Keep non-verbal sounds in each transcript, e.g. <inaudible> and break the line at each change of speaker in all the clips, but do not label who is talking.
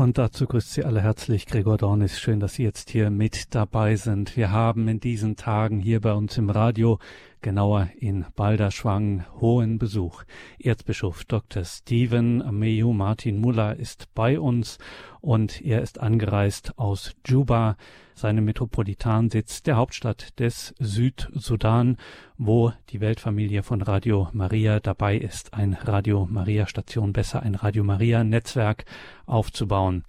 Und dazu grüßt Sie alle herzlich Gregor Dornis. Schön, dass Sie jetzt hier mit dabei sind. Wir haben in diesen Tagen hier bei uns im Radio, genauer in Balderschwang, hohen Besuch. Erzbischof Dr. Stephen Ameyu Martin Muller ist bei uns und er ist angereist aus Juba, seinem Metropolitansitz der Hauptstadt des Südsudan, wo die Weltfamilie von Radio Maria dabei ist, ein Radio Maria Station, besser ein Radio Maria Netzwerk aufzubauen.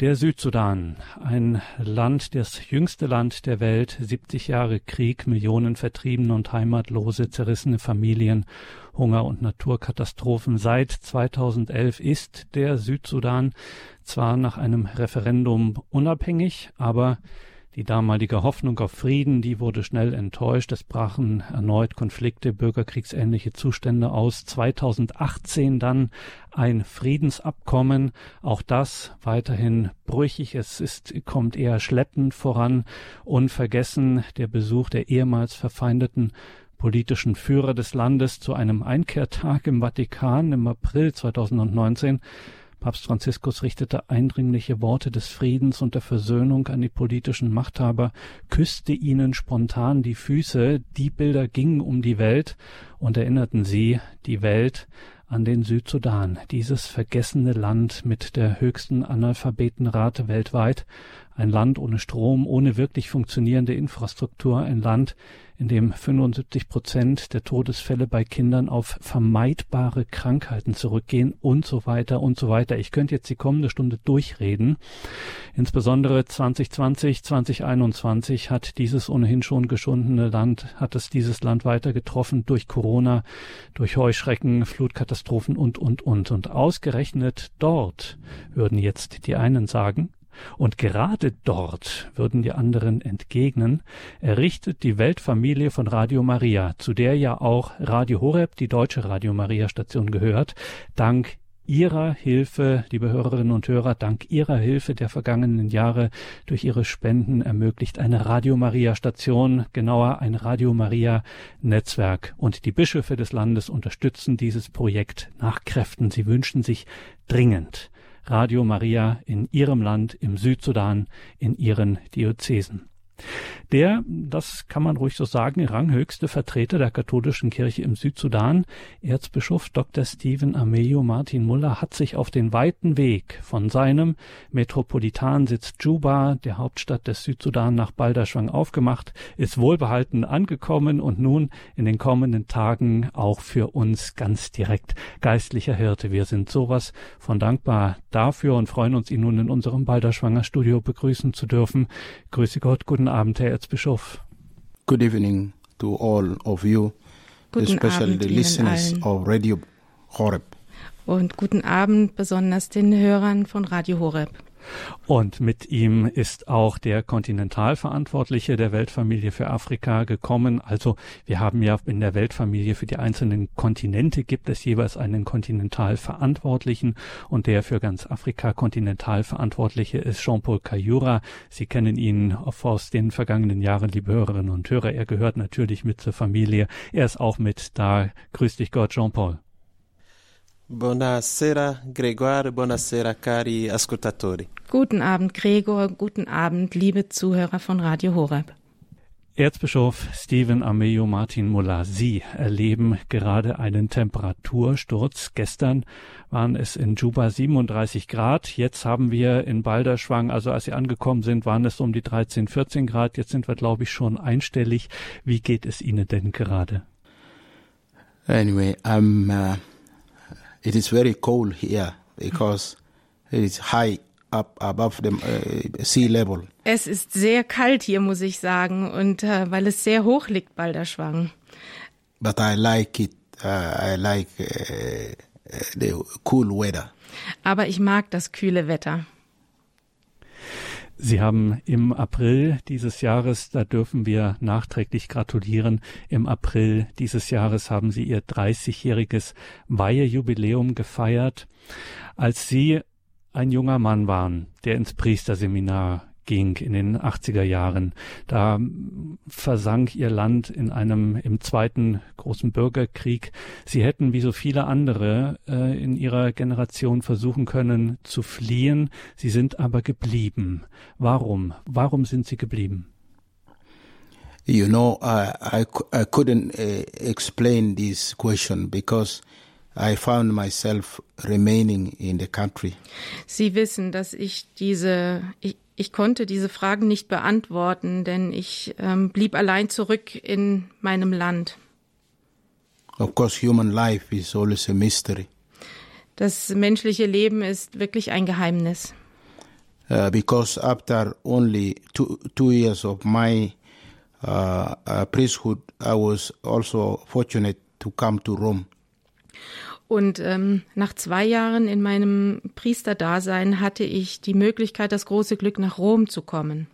Der Südsudan, ein Land, das jüngste Land der Welt, 70 Jahre Krieg, Millionen Vertriebene und Heimatlose, zerrissene Familien, Hunger und Naturkatastrophen. Seit 2011 ist der Südsudan zwar nach einem Referendum unabhängig, aber die damalige Hoffnung auf Frieden, die wurde schnell enttäuscht. Es brachen erneut Konflikte, bürgerkriegsähnliche Zustände aus. 2018 dann ein Friedensabkommen. Auch das weiterhin brüchig. Es ist, kommt eher schleppend voran. Unvergessen der Besuch der ehemals verfeindeten politischen Führer des Landes zu einem Einkehrtag im Vatikan im April 2019 Papst Franziskus richtete eindringliche Worte des Friedens und der Versöhnung an die politischen Machthaber, küsste ihnen spontan die Füße, die Bilder gingen um die Welt und erinnerten sie, die Welt, an den Südsudan, dieses vergessene Land mit der höchsten Analphabetenrate weltweit, ein Land ohne Strom, ohne wirklich funktionierende Infrastruktur, ein Land, in dem 75 Prozent der Todesfälle bei Kindern auf vermeidbare Krankheiten zurückgehen und so weiter und so weiter. Ich könnte jetzt die kommende Stunde durchreden. Insbesondere 2020, 2021 hat dieses ohnehin schon geschundene Land, hat es dieses Land weiter getroffen durch Corona, durch Heuschrecken, Flutkatastrophen und, und, und. Und ausgerechnet dort würden jetzt die einen sagen, und gerade dort, würden die anderen entgegnen, errichtet die Weltfamilie von Radio Maria, zu der ja auch Radio Horeb, die deutsche Radio Maria Station gehört, dank Ihrer Hilfe, liebe Hörerinnen und Hörer, dank Ihrer Hilfe der vergangenen Jahre durch Ihre Spenden ermöglicht eine Radio Maria Station, genauer ein Radio Maria Netzwerk. Und die Bischöfe des Landes unterstützen dieses Projekt nach Kräften. Sie wünschen sich dringend Radio Maria in ihrem Land, im Südsudan, in ihren Diözesen. Der, das kann man ruhig so sagen, ranghöchste Vertreter der katholischen Kirche im Südsudan, Erzbischof Dr. Stephen Ameyo Martin Muller, hat sich auf den weiten Weg von seinem Metropolitansitz Juba, der Hauptstadt des Südsudan, nach Balderschwang aufgemacht, ist wohlbehalten angekommen und nun in den kommenden Tagen auch für uns ganz direkt geistlicher Hirte. Wir sind sowas von dankbar dafür und freuen uns, ihn nun in unserem Balderschwanger Studio begrüßen zu dürfen. Grüße Gott, guten Abend, Herr Erzbischof.
Good evening to all of you,
guten
especially
Abend
the listeners
allen.
of Radio Horeb.
Und guten Abend besonders den Hörern von Radio Horeb.
Und mit ihm ist auch der Kontinentalverantwortliche der Weltfamilie für Afrika gekommen. Also wir haben ja in der Weltfamilie für die einzelnen Kontinente gibt es jeweils einen Kontinentalverantwortlichen und der für ganz Afrika Kontinentalverantwortliche ist Jean-Paul Kayura. Sie kennen ihn aus den vergangenen Jahren, liebe Hörerinnen und Hörer. Er gehört natürlich mit zur Familie. Er ist auch mit da. Grüß dich Gott, Jean-Paul.
Buonasera Gregor, buonasera cari ascoltatori.
Guten Abend, Gregor. Guten Abend, liebe Zuhörer von Radio Horeb.
Erzbischof Stephen Ameyo Martin Muller, Sie erleben gerade einen Temperatursturz. Gestern waren es in Juba 37 Grad. Jetzt haben wir in Balderschwang, also als Sie angekommen sind, waren es um die 13, 14 Grad. Jetzt sind wir, glaube ich, schon einstellig. Wie geht es Ihnen denn gerade?
Anyway, um, uh, it is very cold here because it is high up above the uh, sea level.
Es ist sehr kalt hier, muss ich sagen, und äh, weil es sehr hoch liegt, Balderschwang.
But I like it. Uh, I like uh, uh, the cool weather.
Aber ich mag das kühle Wetter.
Sie haben im April dieses Jahres, da dürfen wir nachträglich gratulieren, im April dieses Jahres haben Sie Ihr 30-jähriges Weihejubiläum gefeiert. Als Sie ein junger Mann waren, der ins Priesterseminar ging in den 80er Jahren. Da versank ihr Land in einem im zweiten großen Bürgerkrieg. Sie hätten wie so viele andere äh, in ihrer Generation versuchen können zu fliehen. Sie sind aber geblieben. Warum? Warum sind sie geblieben?
You know, I I, I couldn't uh, explain this question because I found myself remaining in the country.
Sie wissen, dass ich diese, ich, ich konnte diese Fragen nicht beantworten, denn ich ähm, blieb allein zurück in meinem Land.
Of course, human life is always a mystery.
Das menschliche Leben ist wirklich ein Geheimnis.
Uh, because after only two, two years of my uh, uh, priesthood, I was also fortunate to come to Rome.
Und ähm, nach zwei Jahren in meinem Priesterdasein hatte ich die Möglichkeit, das große Glück, nach Rom zu kommen.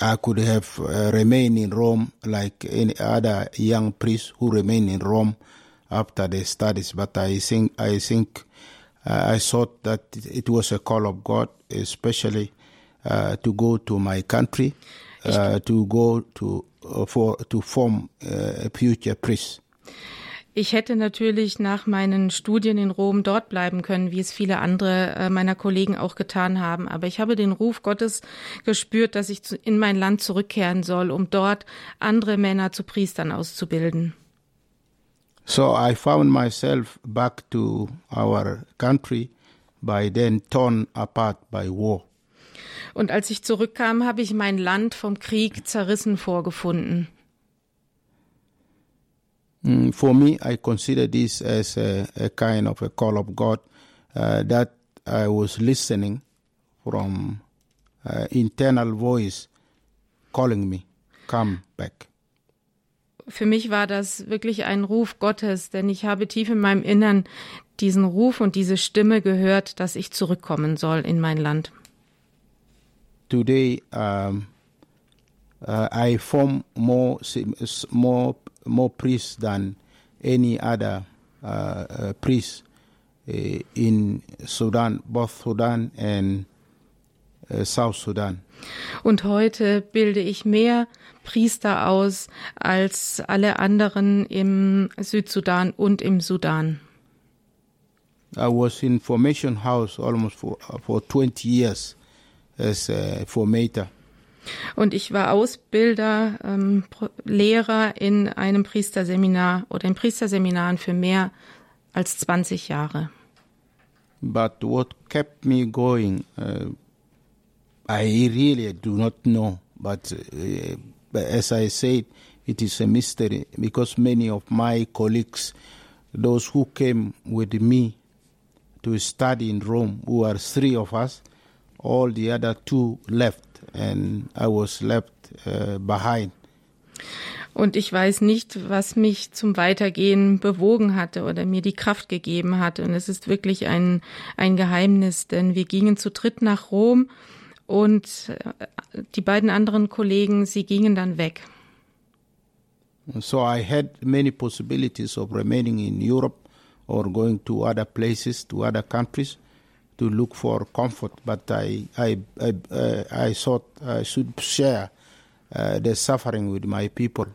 I could have uh, remained in Rome like any other young priest who remained in Rome after their studies, but I think I think uh, I thought that it was a call of God, especially uh, to go to my country, uh, to go to uh, for to form uh, a future priest.
Ich hätte natürlich nach meinen Studien in Rom dort bleiben können, wie es viele andere äh, meiner Kollegen auch getan haben. Aber ich habe den Ruf Gottes gespürt, dass ich in mein Land zurückkehren soll, um dort andere Männer zu Priestern auszubilden.
So I found myself back to our country by then torn apart by war.
Und als ich zurückkam, habe ich mein Land vom Krieg zerrissen vorgefunden.
Mm, for me, I consider this as a, a kind of a call of God uh, that I was listening from uh, internal voice calling me, come back.
Für mich war das wirklich ein Ruf Gottes, denn ich habe tief in meinem Innern diesen Ruf und diese Stimme gehört, dass ich zurückkommen soll in mein Land.
Today, um, uh, I form more, more, more priests than any other uh, uh, priest uh, in Sudan, both Sudan and uh, South Sudan.
Und heute bilde ich mehr Priester aus als alle anderen im Südsudan und im Sudan.
I was in formation house almost for, for 20 years as a formator.
Und ich war Ausbilder, ähm, Lehrer in einem Priesterseminar oder in Priesterseminaren für mehr als 20 Jahre.
But what kept me going, uh, I really do not know. But, uh, as I said, it is a mystery because many of my colleagues, those who came with me to study in Rome, who are three of us, all the other two left, and I was left uh, behind.
Und ich weiß nicht, was mich zum Weitergehen bewogen hatte oder mir die Kraft gegeben hatte. Und es ist wirklich ein, ein Geheimnis, denn wir gingen zu dritt nach Rom und äh, die beiden anderen Kollegen, sie gingen dann weg.
So I had many possibilities of remaining in Europe or going to other places, to other countries, to look for comfort. But I, I, I, uh, I thought I should share uh, the suffering with my people,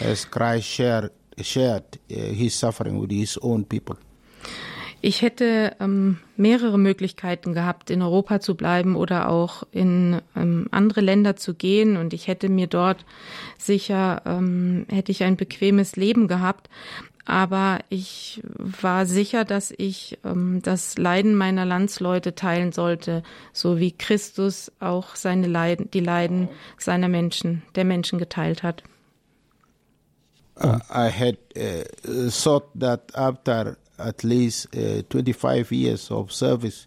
as Christ shared, shared uh, his suffering with his own people.
Ich hätte ähm, mehrere Möglichkeiten gehabt, in Europa zu bleiben oder auch in ähm, andere Länder zu gehen. Und ich hätte mir dort sicher, ähm, hätte ich ein bequemes Leben gehabt. Aber ich war sicher, dass ich ähm, das Leiden meiner Landsleute teilen sollte, so wie Christus auch seine Leiden, die Leiden seiner Menschen, der Menschen geteilt hat.
Uh, I had uh, thought that after at least uh, 25 years of service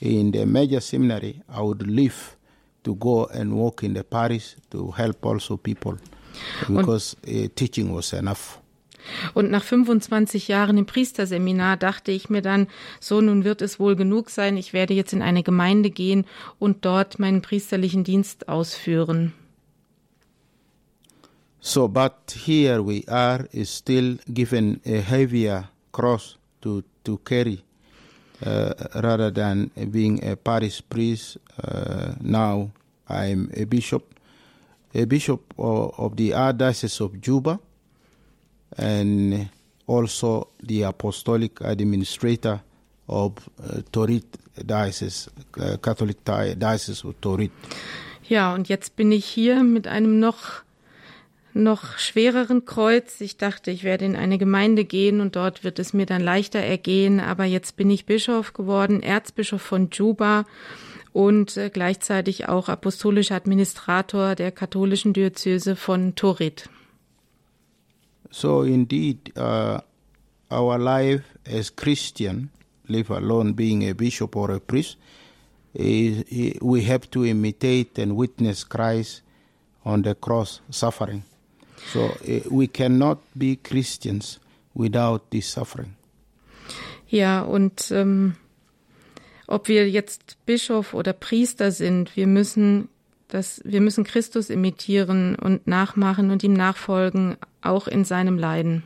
in the major seminary, I would leave to go and work in the parish to help also people because uh, teaching was enough.
Und nach 25 Jahren im Priesterseminar dachte ich mir dann, so nun wird es wohl genug sein, ich werde jetzt in eine Gemeinde gehen und dort meinen priesterlichen Dienst ausführen.
So, but here we are is still given a heavier cross to, to carry uh, rather than being a parish priest. Uh, now I'm a bishop, a bishop of, of the Archdiocese of Juba, and also the apostolic administrator of uh, Torit Diocese, uh, Catholic Diocese of Torit.
Ja, und jetzt bin ich hier mit einem noch noch schwereren Kreuz. Ich dachte, ich werde in eine Gemeinde gehen und dort wird es mir dann leichter ergehen. Aber jetzt bin ich Bischof geworden, Erzbischof von Juba und äh, gleichzeitig auch apostolischer Administrator der katholischen Diözese von Torit.
So indeed, uh, our life as Christian, live alone being a bishop or a priest, is, we have to imitate and witness Christ on the cross suffering. So uh, we cannot be Christians without this suffering.
Ja, und ähm, ob wir jetzt Bischof oder Priester sind, wir müssen das, wir müssen Christus imitieren und nachmachen und ihm nachfolgen, auch in seinem Leiden.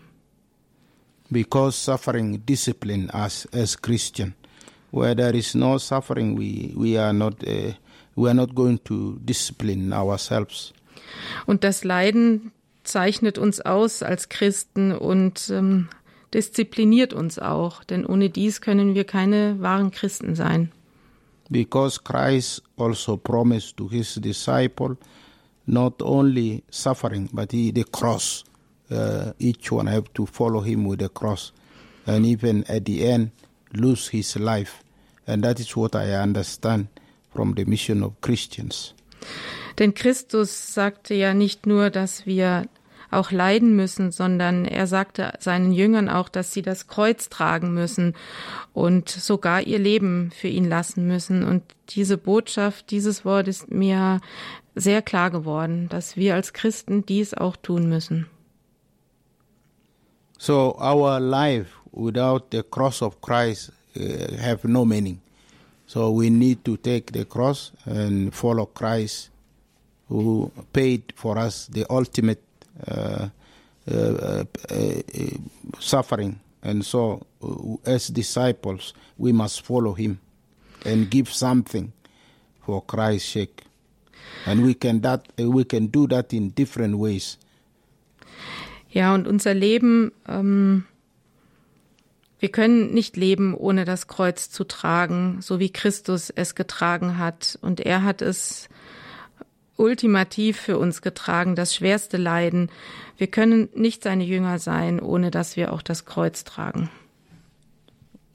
Because suffering discipline us as Christian. Where there is no suffering, we, we are not uh, we are not going to discipline ourselves.
Und das Leiden zeichnet uns aus als Christen und ähm, diszipliniert uns auch, denn ohne dies können wir keine wahren Christen sein.
Because Christ also promised to his disciple not only suffering but he, the cross. Uh, each one have to follow him with the cross, and even at the end lose his life, and that is what I understand from the mission of Christians.
Denn Christus sagte ja nicht nur, dass wir auch leiden müssen, sondern er sagte seinen Jüngern auch, dass sie das Kreuz tragen müssen und sogar ihr Leben für ihn lassen müssen. Und diese Botschaft, dieses Wort ist mir sehr klar geworden, dass wir als Christen dies auch tun müssen.
So our life without the cross of Christ uh, have no meaning. So we need to take the cross and follow Christ who paid for us the ultimate suffering. And so, as disciples, we must follow him and give something for Christ's sake. And we can, that, we can do that in different ways.
Ja, und unser Leben, ähm, wir können nicht leben, ohne das Kreuz zu tragen, so wie Christus es getragen hat. Und er hat es ultimativ für uns getragen, das schwerste Leiden. Wir können nicht seine Jünger sein, ohne dass wir auch das Kreuz tragen.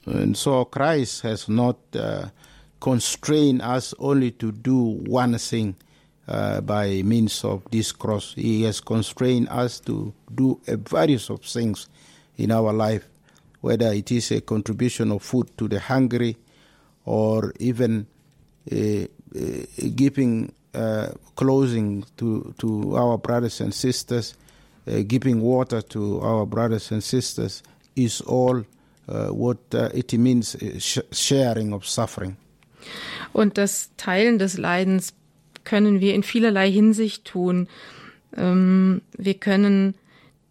And so Christ has not uh, constrained us only to do one thing uh, by means of this cross. He has constrained us to do a various of things in our life, whether it is a contribution of food to the hungry or even uh, uh giving uh, clothing to, to our brothers and sisters, uh, giving water to our brothers and sisters is all uh, what uh, it means uh, sharing of suffering.
Und das Teilen des Leidens können wir in vielerlei Hinsicht tun. Ähm, wir können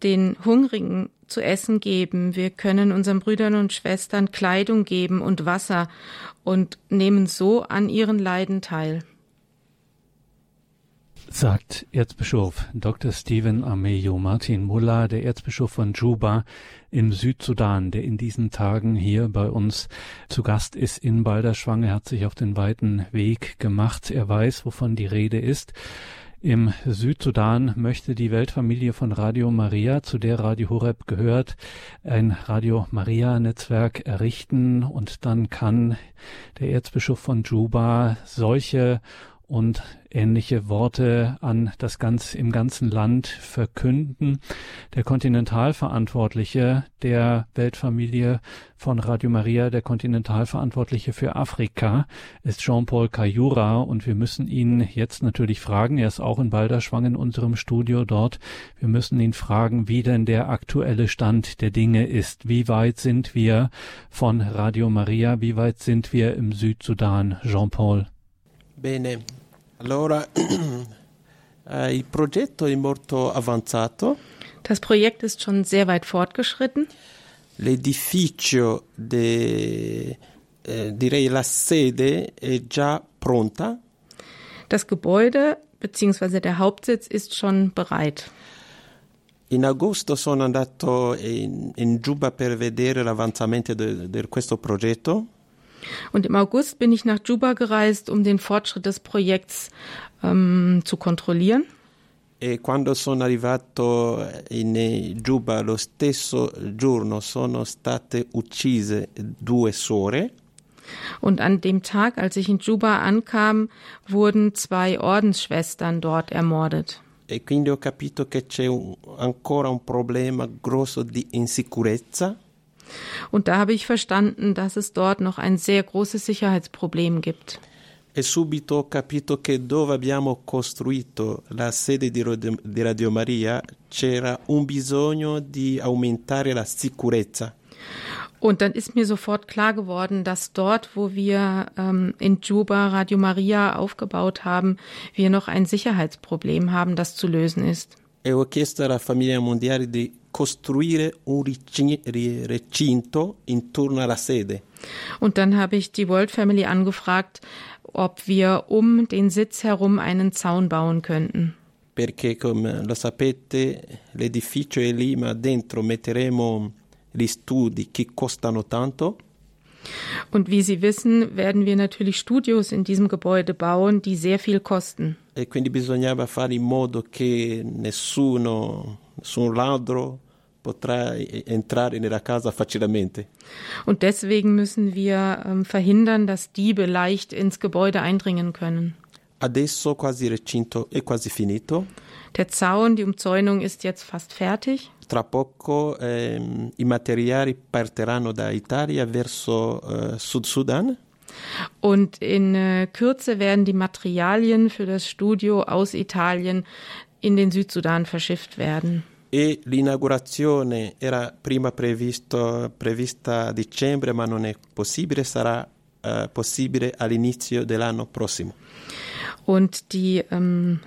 den Hungrigen zu essen geben, wir können unseren Brüdern und Schwestern Kleidung geben und Wasser und nehmen so an ihren Leiden teil
sagt Erzbischof Dr. Stephen Ameyo Martin Mullah, der Erzbischof von Juba im Südsudan, der in diesen Tagen hier bei uns zu Gast ist in Balderschwang. Er hat sich auf den weiten Weg gemacht. Er weiß, wovon die Rede ist. Im Südsudan möchte die Weltfamilie von Radio Maria, zu der Radio Horeb gehört, ein Radio Maria Netzwerk errichten und dann kann der Erzbischof von Juba solche und ähnliche Worte an das ganz im ganzen Land verkünden. Der Kontinentalverantwortliche der Weltfamilie von Radio Maria, der Kontinentalverantwortliche für Afrika, ist Jean-Paul Kayura und wir müssen ihn jetzt natürlich fragen. Er ist auch in Balderschwang in unserem Studio dort. Wir müssen ihn fragen, wie denn der aktuelle Stand der Dinge ist. Wie weit sind wir von Radio Maria? Wie weit sind wir im Südsudan? Jean-Paul.
Bene, allora <clears throat> eh, il progetto è molto avanzato.
Das Projekt ist schon sehr weit fortgeschritten.
L'edificio, de, eh, direi la sede, è già pronta.
Das Gebäude bzw. der Hauptsitz ist schon bereit.
In agosto sono andato in, in Giuba per vedere l'avanzamento di questo progetto.
Und im August bin ich nach Juba gereist, um den Fortschritt des Projekts ähm, zu kontrollieren.
E quando sono arrivato in Giuba lo stesso giorno sono state uccise due suore.
Und an dem Tag, als ich in Juba ankam, wurden zwei Ordensschwestern dort ermordet.
E quindi ho capito che c'è un, ancora un problema grosso di insicurezza.
Und da habe ich verstanden, dass es dort noch ein sehr großes Sicherheitsproblem gibt.
E subito ho capito che dove abbiamo costruito la sede di Radio, di Radio Maria c'era un bisogno di aumentare la sicurezza.
Und dann ist mir sofort klar geworden, dass dort, wo wir ähm, in Juba Radio Maria aufgebaut haben, wir noch ein Sicherheitsproblem haben, das zu lösen ist.
E ho chiesto alla famiglia mondiale di costruire un recinto intorno alla sede.
Und dann habe ich die World Family angefragt, ob wir um den Sitz herum einen Zaun bauen könnten.
Perché, come lo sapete, l'edificio è lì, ma dentro metteremo gli studi che costano tanto.
Und wie Sie wissen, werden wir natürlich Studios in diesem Gebäude bauen, die sehr viel kosten.
E quindi bisognava fare in modo che nessuno, nessun ladro potrà entrare nella casa facilmente.
Und deswegen müssen wir ähm, verhindern, dass Diebe leicht ins Gebäude eindringen können.
Adesso quasi il recinto è quasi finito.
Der Zaun, die Umzäunung ist jetzt fast fertig.
Tra poco ehm, i materiali partiranno da Italia verso eh, Sud Sudan.
Und in äh, Kürze werden die Materialien für das Studio aus Italien in den Südsudan verschifft werden.
E l'inaugurazione era prima previsto, prevista a dicembre, ma non è possibile, sarà eh, possibile all'inizio dell'anno prossimo.
Und die ähm,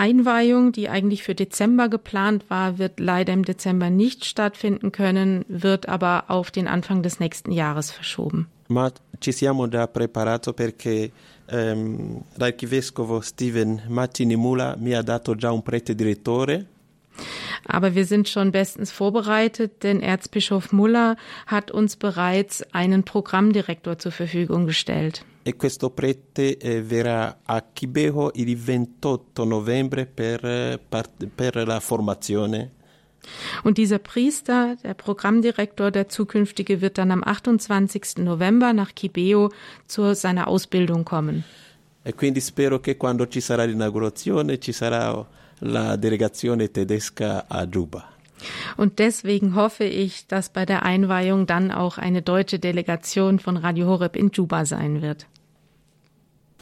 Einweihung, die eigentlich für Dezember geplant war, wird leider im Dezember nicht stattfinden können, wird aber auf den Anfang des nächsten Jahres verschoben.
Ma ci siamo già preparato perché ehm, l'archivescovo Steven Martini Mula mi ha dato già un prete direttore.
Aber wir sind schon bestens vorbereitet, denn Erzbischof Muller hat uns bereits einen Programmdirektor zur Verfügung gestellt.
E questo prete eh, verrà a Kibeho il 28 novembre per, per la formazione.
Und dieser Priester, der Programmdirektor, der zukünftige, wird dann am 28. November nach Kibeo zu seiner Ausbildung kommen.
E quindi spero che quando ci sarà l'inaugurazione ci sarà la delegazione tedesca a Juba.
Und deswegen hoffe ich, dass bei der Einweihung dann auch eine deutsche Delegation von Radio Horeb in Juba sein wird.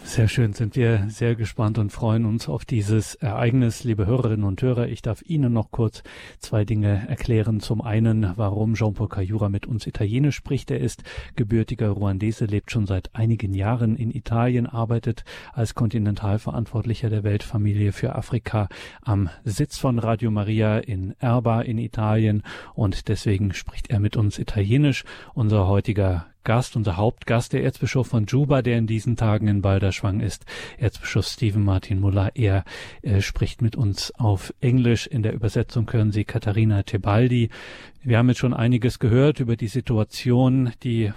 Sehr schön, sind wir sehr gespannt und freuen uns auf dieses Ereignis, liebe Hörerinnen und Hörer. Ich darf Ihnen noch kurz zwei Dinge erklären. Zum einen, warum Jean-Paul Cayura mit uns Italienisch spricht. Er ist gebürtiger Ruandese, lebt schon seit einigen Jahren in Italien, arbeitet als Kontinentalverantwortlicher der Weltfamilie für Afrika am Sitz von Radio Maria in Erba in Italien und deswegen spricht er mit uns Italienisch. Unser heutiger Gast, unser Hauptgast, der Erzbischof von Juba, der in diesen Tagen in Balderschwang ist, Erzbischof Stephen Martin Muller. Er äh, spricht mit uns auf Englisch. In der Übersetzung hören Sie Katharina Tebaldi. Wir haben jetzt schon einiges gehört über die Situation, die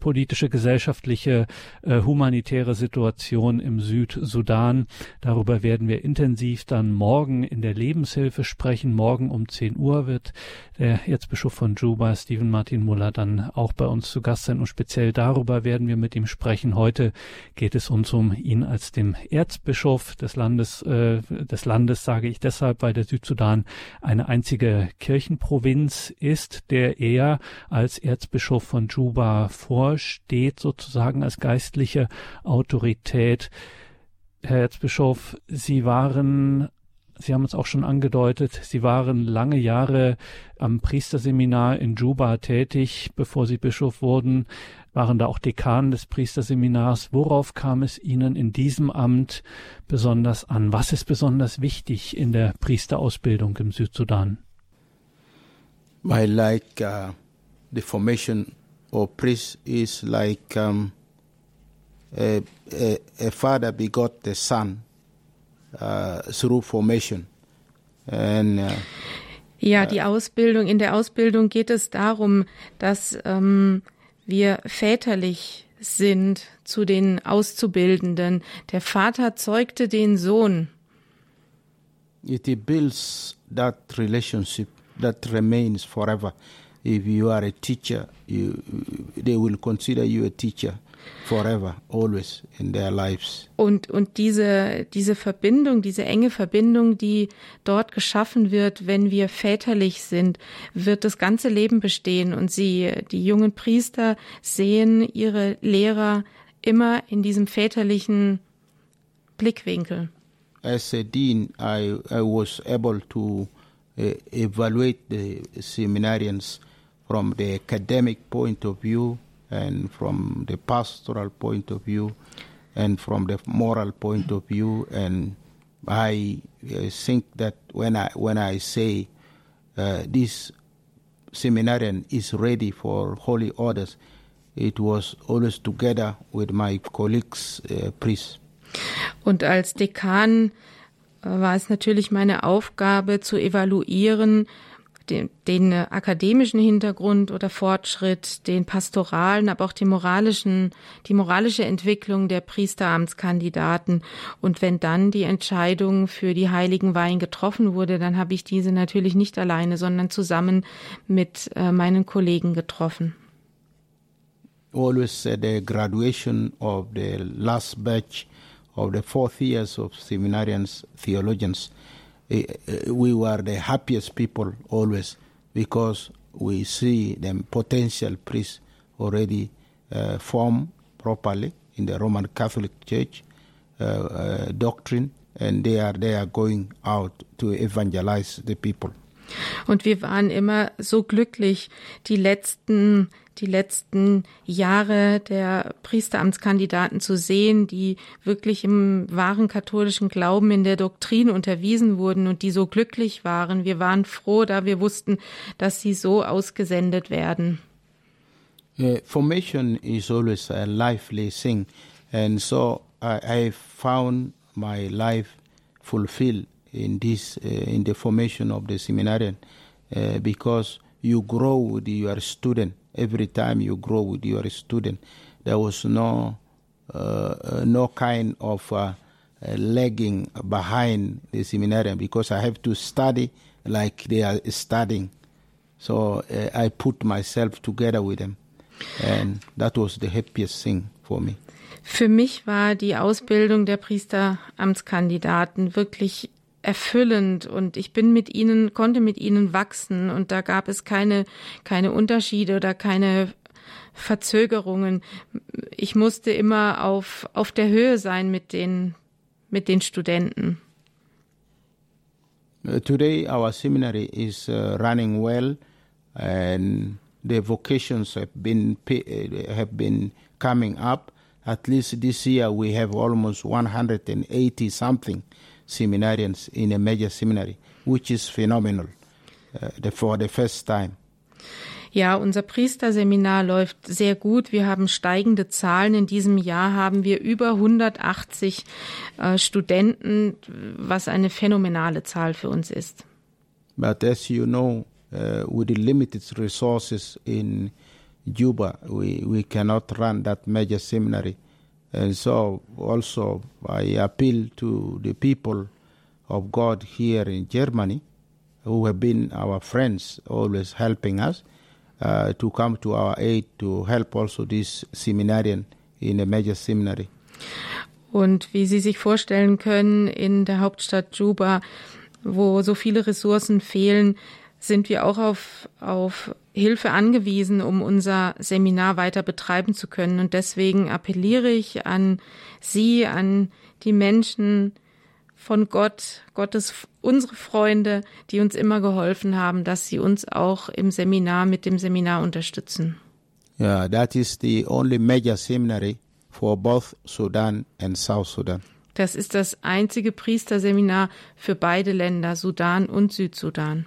politische, gesellschaftliche, äh, humanitäre Situation im Südsudan. Darüber werden wir intensiv dann morgen in der Lebenshilfe sprechen. Morgen um 10 Uhr wird der Erzbischof von Juba, Stephen Martin Muller, dann auch bei uns zu Gast sein und speziell darüber werden wir mit ihm sprechen. Heute geht es uns um ihn als dem Erzbischof des Landes, äh, des Landes sage ich deshalb, weil der Südsudan eine einzige Kirchenprovinz ist, der er als Erzbischof von Juba vorsteht, sozusagen als geistliche Autorität. Herr Erzbischof, Sie waren Sie haben es auch schon angedeutet, Sie waren lange Jahre am Priesterseminar in Juba tätig, bevor Sie Bischof wurden, waren da auch Dekan des Priesterseminars. Worauf kam es Ihnen in diesem Amt besonders an? Was ist besonders wichtig in der Priesterausbildung im Südsudan?
I like uh, the formation of priests is like um, a, a, a father begot the son uh, through formation. And uh,
Ja, die Ausbildung, in der Ausbildung geht es darum, dass ähm, wir väterlich sind zu den Auszubildenden. Der Vater zeugte den Sohn.
it builds that relationship that remains forever. If you are a teacher, you, they will consider you a teacher forever, always in their lives.
Und, und diese, diese Verbindung, diese enge Verbindung, die dort geschaffen wird, wenn wir väterlich sind, wird das ganze Leben bestehen. Und sie, die jungen Priester, sehen ihre Lehrer immer in diesem väterlichen Blickwinkel.
As a dean, I, I was able to evaluate the seminarians from the academic point of view and from the pastoral point of view and from the moral point of view and I uh, think that when I when I say uh, this seminarian is ready for holy orders, it was always together with my colleagues uh, priests.
Und als Dekan war es natürlich meine Aufgabe zu evaluieren, den, den akademischen Hintergrund oder Fortschritt, den pastoralen, aber auch die moralischen, die moralische Entwicklung der Priesteramtskandidaten. Und wenn dann die Entscheidung für die heiligen Weihen getroffen wurde, dann habe ich diese natürlich nicht alleine, sondern zusammen mit äh, meinen Kollegen getroffen.
Always at the graduation of the last batch of the fourth years of seminarians, theologians, eh, eh, we were the happiest people always because we see them potential priests already uh, formed properly in the Roman Catholic Church uh, uh, doctrine, and they are they are going out to evangelize the people.
Und wir waren immer so glücklich, die letzten, die letzten Jahre der Priesteramtskandidaten zu sehen, die wirklich im wahren katholischen Glauben in der Doktrin unterwiesen wurden und die so glücklich waren. Wir waren froh, da wir wussten, dass sie so ausgesendet werden.
Formation is always a lively thing, and so I, I found my life fulfilled in this uh, in the formation of the seminarian uh, because you grow with your student. Every time you grow with your student there was no uh, no kind of lagging behind the seminarian because I have to study like they are studying. So I put myself together with them and that was the happiest thing for me.
Für mich war die Ausbildung der Priesteramtskandidaten wirklich erfüllend und ich bin mit ihnen, konnte mit ihnen wachsen und da gab es keine, keine Unterschiede oder keine Verzögerungen. Ich musste immer auf, auf der Höhe sein mit den, mit den Studenten.
Uh, today our seminary is uh, running well and the vocations have been uh, have been coming up at least this year we have almost 180 something seminarians in a major seminary, which is phenomenal uh, for the first time.
Ja, unser Priesterseminar läuft sehr gut. Wir haben steigende Zahlen. In diesem Jahr haben wir über 180 äh, Studenten, was eine phänomenale Zahl für uns ist.
But as you know, uh, with the limited resources in Juba, we, we cannot run that major seminary. And so also I appeal to the people of God here in Germany who have been our friends, always helping us, uh, to come to our aid to help also this seminarian in a major seminary.
Und wie Sie sich vorstellen können, in der Hauptstadt Juba, wo so viele Ressourcen fehlen, sind wir auch auf, auf Hilfe angewiesen, um unser Seminar weiter betreiben zu können. Und deswegen appelliere ich an Sie, an die Menschen von Gott, Gottes, unsere Freunde, die uns immer geholfen haben, dass sie uns auch im Seminar mit dem Seminar unterstützen.
Yeah, that is the only major seminary for both Sudan and South Sudan.
Das ist das einzige Priesterseminar für beide Länder, Sudan und Südsudan.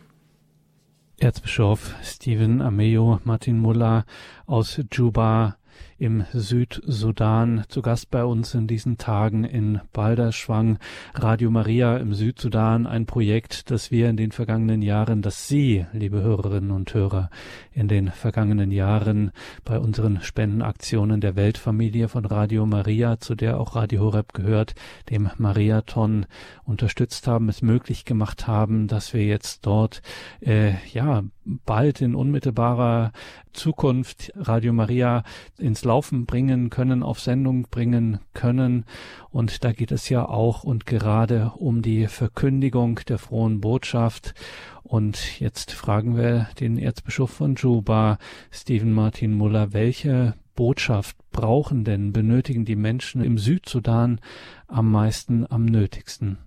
Erzbischof Stephen Ameo Martin Mullah aus Juba im Südsudan. Zu Gast bei uns in diesen Tagen in Balderschwang. Radio Maria im Südsudan, ein Projekt, das wir in den vergangenen Jahren, das Sie, liebe Hörerinnen und Hörer, in den vergangenen Jahren bei unseren Spendenaktionen der Weltfamilie von Radio Maria, zu der auch Radio Horeb gehört, dem Mariathon unterstützt haben, es möglich gemacht haben, dass wir jetzt dort äh, ja bald in unmittelbarer Zukunft Radio Maria ins Laufen bringen können, auf Sendung bringen können. Und da geht es ja auch und gerade um die Verkündigung der frohen Botschaft. Und jetzt fragen wir den Erzbischof von Juba, Stephen Martin Muller, welche Botschaft brauchen denn, benötigen die Menschen im Südsudan am meisten, am nötigsten?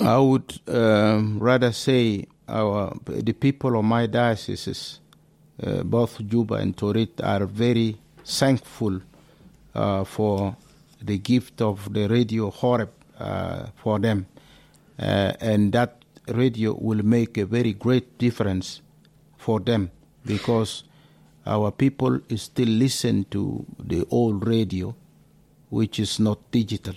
I would uh, rather say our the people of my diocese, uh, both Juba and Torit, are very thankful uh, for the gift of the radio Horeb uh, for them, uh, and that radio will make a very great difference for them because our people still listen to the old radio, which is not digital.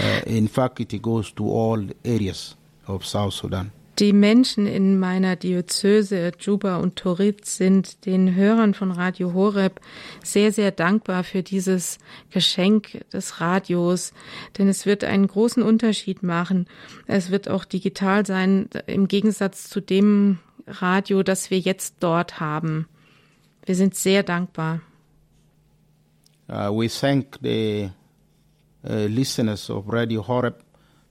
Uh, in fact, it goes to all areas of South Sudan.
Die Menschen in meiner Diözese Juba und Torit sind den Hörern von Radio Horeb sehr, sehr dankbar für dieses Geschenk des Radios, denn es wird einen großen Unterschied machen. Es wird auch digital sein, im Gegensatz zu dem Radio, das wir jetzt dort haben. Wir sind sehr dankbar.
Uh, we thank the uh, listeners of Radio Horeb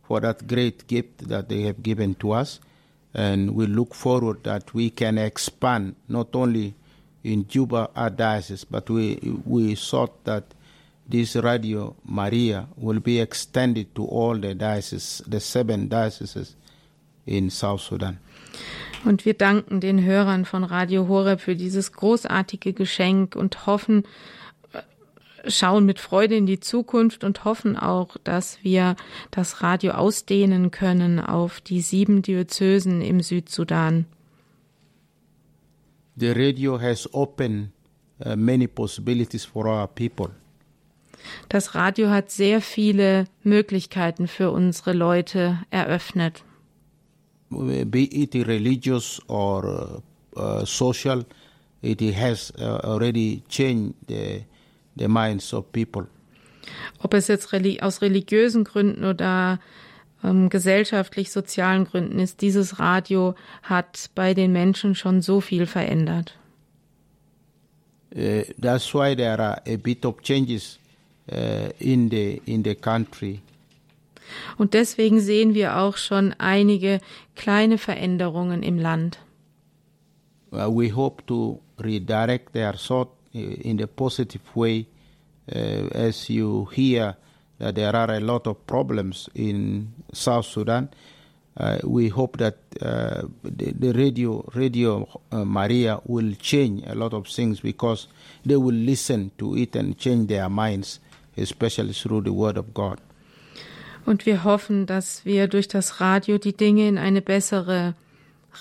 for that great gift that they have given to us. And we look forward that we can expand not only in Juba, our diocese, but we, we thought that this Radio Maria will be extended to all the dioceses, the seven dioceses in South Sudan.
Und wir danken den Hörern von Radio Horeb für dieses großartige Geschenk und hoffen, schauen mit Freude in die Zukunft und hoffen auch, dass wir das Radio ausdehnen können auf die sieben Diözesen im Südsudan.
The radio has opened uh, many possibilities for our people.
Das Radio hat sehr viele Möglichkeiten für unsere Leute eröffnet.
Be it religious or uh, uh, social, it has uh, already changed the the minds of people.
Ob es jetzt aus religiösen Gründen oder ähm, gesellschaftlich-sozialen Gründen ist, dieses Radio hat bei den Menschen schon so viel verändert.
Uh, that's why there are a bit of changes uh, in the in the country.
Und deswegen sehen wir auch schon einige kleine Veränderungen im Land.
We hope to redirect their thought in a positive way uh, as you hear that there are a lot of problems in South Sudan. Uh, we hope that uh, the, the, radio Radio uh, Maria will change a lot of things because they will listen to it and change their minds, especially through the Word of God.
Und wir hoffen, dass wir durch das Radio die Dinge in eine bessere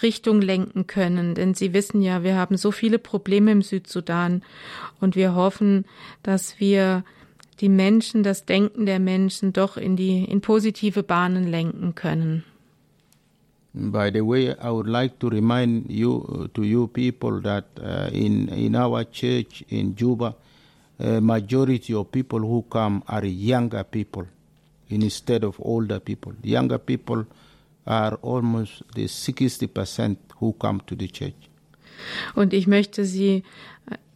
Richtung lenken können. Denn Sie wissen ja, wir haben so viele Probleme im Südsudan und wir hoffen, dass wir die Menschen, das Denken der Menschen doch in die in positive Bahnen lenken können.
By the way, I would like to remind you to you people that uh, in in our church in Juba, a majority of people who come are younger people instead of older people. Younger people are almost the 60% who come to the church.
Und ich möchte Sie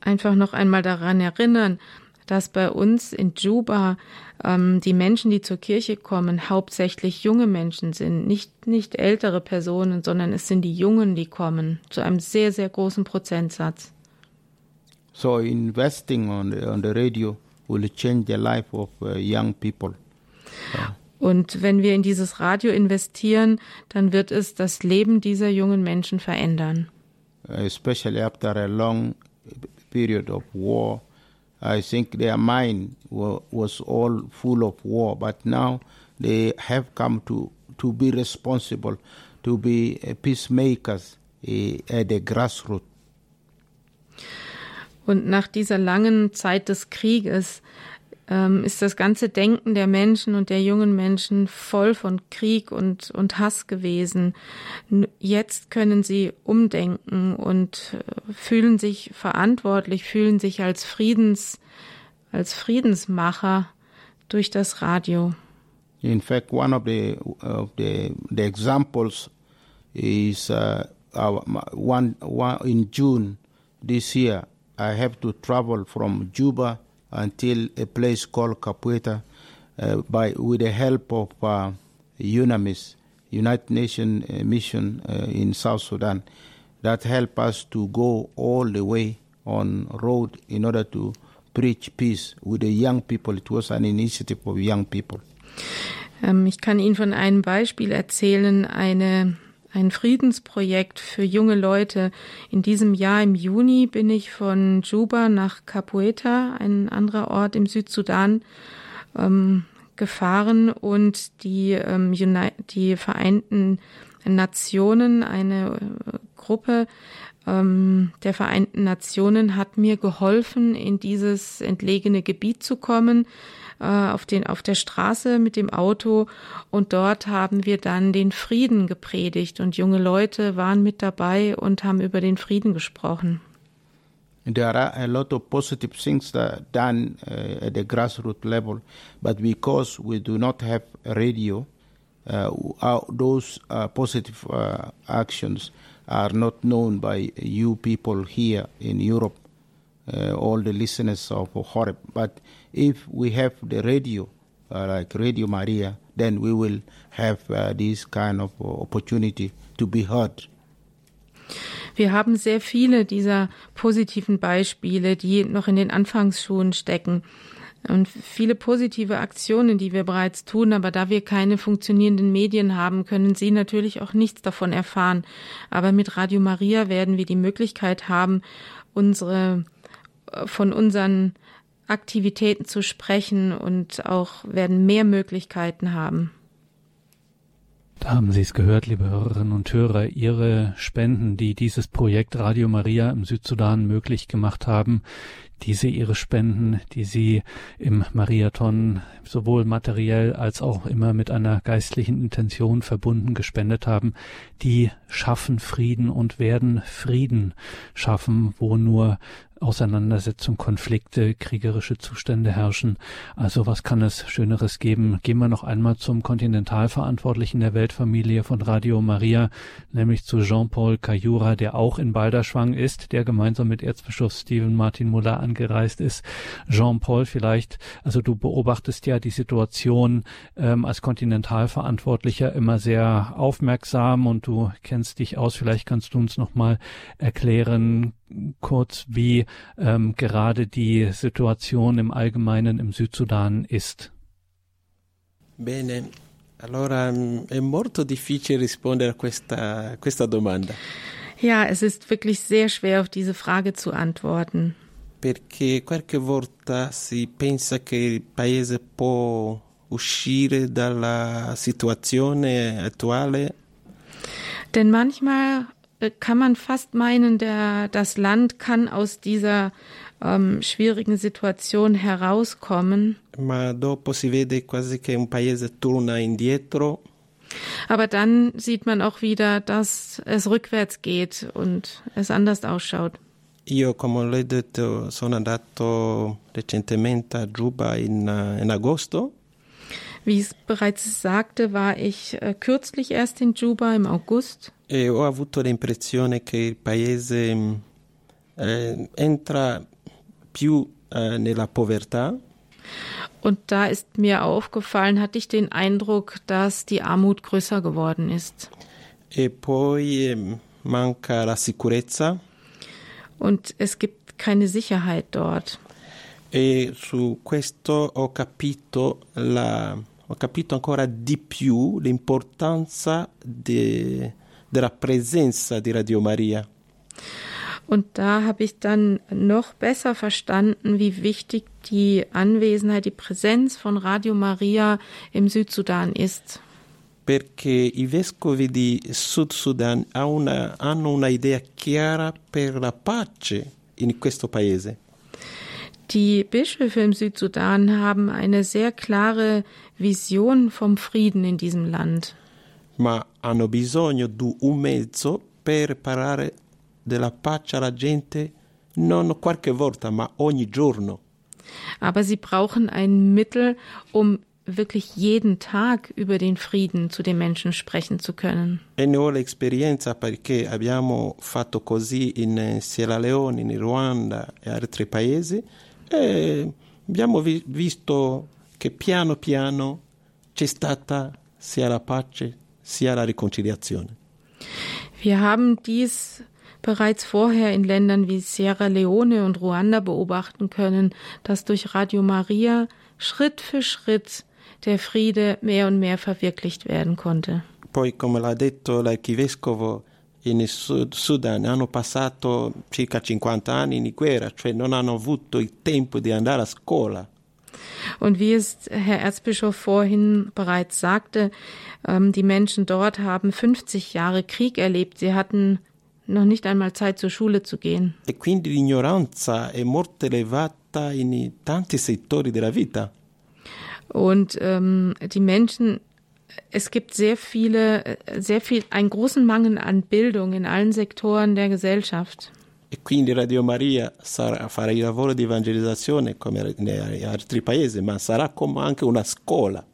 einfach noch einmal daran erinnern, dass bei uns in Juba ähm, die Menschen, die zur Kirche kommen, hauptsächlich junge Menschen sind, nicht, nicht ältere Personen, sondern es sind die Jungen, die kommen, zu einem sehr, sehr großen Prozentsatz.
So investing on the, on the radio will change the life of uh, young people.
Und wenn wir in dieses Radio investieren, dann wird es das Leben dieser jungen Menschen verändern.
Especially after a long period of war, I think their mind was all full of war, but now they have come to to be responsible, to be peacemakers at the grassroots.
Und nach dieser langen Zeit des Krieges ähm, ist das ganze Denken der Menschen und der jungen Menschen voll von Krieg und, und Hass gewesen. Jetzt können sie umdenken und äh, fühlen sich verantwortlich, fühlen sich als Friedens, als Friedensmacher durch das Radio.
In fact, one of the of the the examples is uh, one, one in June this year. I have to travel from Juba until a place called Capueta uh, by with the help of uh, UNAMIS, United Nations uh, Mission in South Sudan, that help us to go all the way on road in order to preach peace with the young people. It was an initiative of young people.
Ähm, ich kann Ihnen von einem Beispiel erzählen. Eine ein Friedensprojekt für junge Leute. In diesem Jahr im Juni bin ich von Juba nach Capoeira, ein anderer Ort im Südsudan, ähm, gefahren und die, ähm, die Vereinten Nationen, eine äh, Gruppe ähm, der Vereinten Nationen hat mir geholfen, in dieses entlegene Gebiet zu kommen äh, auf, den, auf der Straße mit dem Auto und dort haben wir dann den Frieden gepredigt und junge Leute waren mit dabei und haben über den Frieden gesprochen.
There are a lot of positive things that are done uh, at the grassroots level, but because we do not have radio, uh, those uh, positive uh, actions are not known by you people here in Europe, uh, all the listeners of Horeb. But if we have the radio, uh, like Radio Maria, then we will have uh, this kind of opportunity to be heard.
Wir haben sehr viele dieser positiven Beispiele, die noch in den Anfangsschuhen stecken. Und viele positive Aktionen, die wir bereits tun, aber da wir keine funktionierenden Medien haben, können Sie natürlich auch nichts davon erfahren. Aber mit Radio Maria werden wir die Möglichkeit haben, unsere, von unseren Aktivitäten zu sprechen und auch werden mehr Möglichkeiten haben.
Da haben Sie es gehört, liebe Hörerinnen und Hörer. Ihre Spenden, die dieses Projekt Radio Maria im Südsudan möglich gemacht haben, diese ihre Spenden, die sie im Mariathon sowohl materiell als auch immer mit einer geistlichen Intention verbunden gespendet haben, die schaffen Frieden und werden Frieden schaffen, wo nur Auseinandersetzung, Konflikte, kriegerische Zustände herrschen. Also was kann es Schöneres geben? Gehen wir noch einmal zum Kontinentalverantwortlichen der Weltfamilie von Radio Maria, nämlich zu Jean-Paul Cayura, der auch in Balderschwang ist, der gemeinsam mit Erzbischof Stephen Martin Muller angereist ist. Jean-Paul, vielleicht, also du beobachtest ja die Situation ähm, als Kontinentalverantwortlicher immer sehr aufmerksam und du kennst dich aus. Vielleicht kannst du uns noch mal erklären, kurz, wie ähm, gerade die Situation im Allgemeinen im Südsudan ist.
Bene, allora è molto difficile rispondere a questa, questa domanda.
Ja, es ist wirklich sehr schwer auf diese Frage zu antworten.
Perché qualche volta si pensa che il paese può uscire dalla situazione attuale.
Denn manchmal äh, kann man fast meinen, der, das Land kann aus dieser ähm, schwierigen Situation herauskommen.
Ma dopo si vede quasi che un paese torna indietro.
Aber dann sieht man auch wieder, dass es rückwärts geht und es anders ausschaut.
Io, come l'ho detto, sono andato recentemente a Juba in, in agosto.
Wie ich es bereits sagte, war ich äh, kürzlich erst in Juba im August.
E ho avuto l'impressione che il paese mm, eh, entra più eh, nella povertà.
Und da ist mir aufgefallen, hatte ich den Eindruck, dass die Armut größer geworden ist.
E poi eh, manca la sicurezza.
Und es gibt keine Sicherheit dort.
E su questo ho capito la ho capito ancora di più l'importanza de, della presenza di Radio Maria.
Und da habe ich dann noch besser verstanden, wie wichtig die Anwesenheit, die Präsenz von Radio Maria im Südsudan ist.
Perché i vescovi di Sud Sudan hanno una idea chiara per la pace in questo paese.
Die Bischöfe im Südsudan haben eine sehr klare Vision vom Frieden in diesem Land.
ma hanno bisogno di un mezzo per parlare della pace alla gente non qualche volta, ma ogni giorno.
Aber sie brauchen ein Mittel, um wirklich jeden Tag über den Frieden zu den Menschen sprechen zu können.
Ho l'esperienza perché abbiamo fatto così in Sierra Leone, in Ruanda e altri paesi e abbiamo vi- visto che piano piano c'è stata sia la pace sia la riconciliazione.
Wir haben dies bereits vorher in Ländern wie Sierra Leone und Ruanda beobachten können, dass durch Radio Maria Schritt für Schritt der Friede mehr und mehr verwirklicht werden konnte.
Poi, come l'ha detto l'archivescovo, in Sud- Sudan hanno passato circa 50 anni di guerra, cioè non hanno avuto il tempo di andare a scuola.
Und wie es Herr Erzbischof vorhin bereits sagte, ähm, die Menschen dort haben 50 Jahre Krieg erlebt. Sie hatten noch nicht einmal Zeit, zur Schule zu gehen.
E quindi l'ignoranza è molto elevata in tanti settori della vita.
Und ähm, die Menschen, es gibt sehr viele, sehr viel, einen großen Mangel an Bildung in allen Sektoren der Gesellschaft.
E quindi Radio Maria sarà, farà il lavoro di evangelizzazione come negli altri paesi, ma sarà come anche una scuola.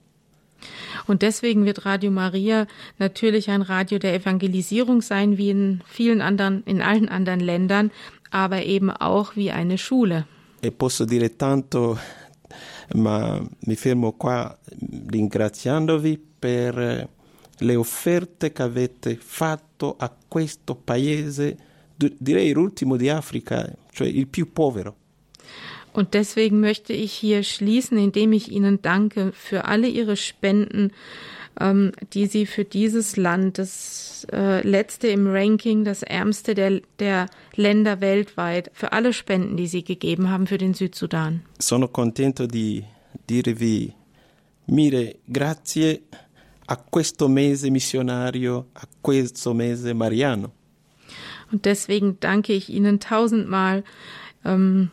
Und deswegen wird Radio Maria natürlich ein Radio der Evangelisierung sein, wie in vielen anderen, in allen anderen Ländern, aber eben auch wie eine Schule.
E posso dire tanto, ma mi fermo qua ringraziandovi per le offerte che avete fatto a questo paese, direi l'ultimo di Africa, cioè il più povero.
Und deswegen möchte ich hier schließen, indem ich Ihnen danke für alle Ihre Spenden, ähm, die Sie für dieses Land, das äh, letzte im Ranking, das ärmste der, der Länder weltweit, für alle Spenden, die Sie gegeben haben für den Südsudan.
Sono contento di dirvi mille grazie a questo mese missionario, a questo mese mariano.
Und deswegen danke ich Ihnen tausendmal. Ähm,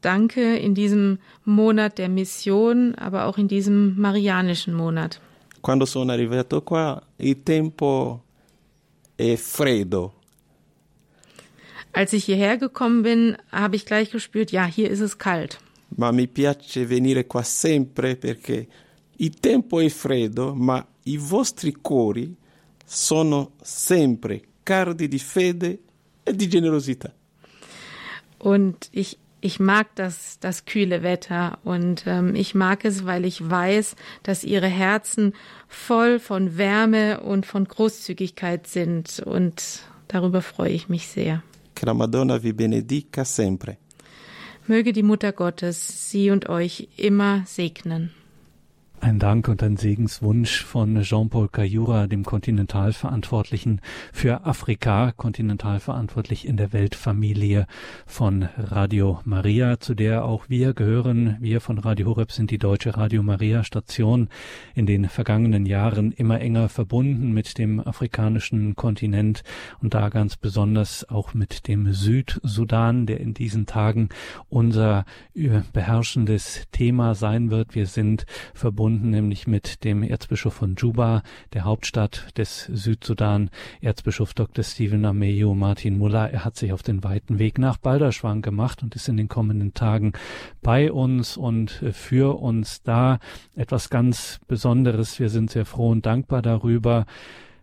danke in diesem Monat der Mission, aber auch in diesem marianischen Monat.
Quando sono arrivato qua il tempo è freddo,
Als ich hierher gekommen bin, habe ich gleich gespürt, ja, hier ist es kalt.
ma mi piace venire qua sempre perché il tempo è freddo, ma i vostri cuori sono sempre cardi di fede e di generosità.
Und ich, ich mag das, das kühle Wetter und ähm, ich mag es, weil ich weiß, dass ihre Herzen voll von Wärme und von Großzügigkeit sind. Und darüber freue ich mich sehr.
Che la Madonna vi benedica sempre.
Möge die Mutter Gottes Sie und euch immer segnen.
Ein Dank und ein Segenswunsch von Jean-Paul Cayura, dem Kontinentalverantwortlichen für Afrika, kontinentalverantwortlich in der Weltfamilie von Radio Maria, zu der auch wir gehören. Wir von Radio Horeb sind die deutsche Radio Maria Station in den vergangenen Jahren immer enger verbunden mit dem afrikanischen Kontinent und da ganz besonders auch mit dem Südsudan, der in diesen Tagen unser äh, beherrschendes Thema sein wird. Wir sind verbunden nämlich mit dem Erzbischof von Juba, der Hauptstadt des Südsudan, Erzbischof Dr. Stephen Ameyo Martin Muller. Er hat sich auf den weiten Weg nach Balderschwang gemacht und ist in den kommenden Tagen bei uns und für uns da. Etwas ganz Besonderes. Wir sind sehr froh und dankbar darüber.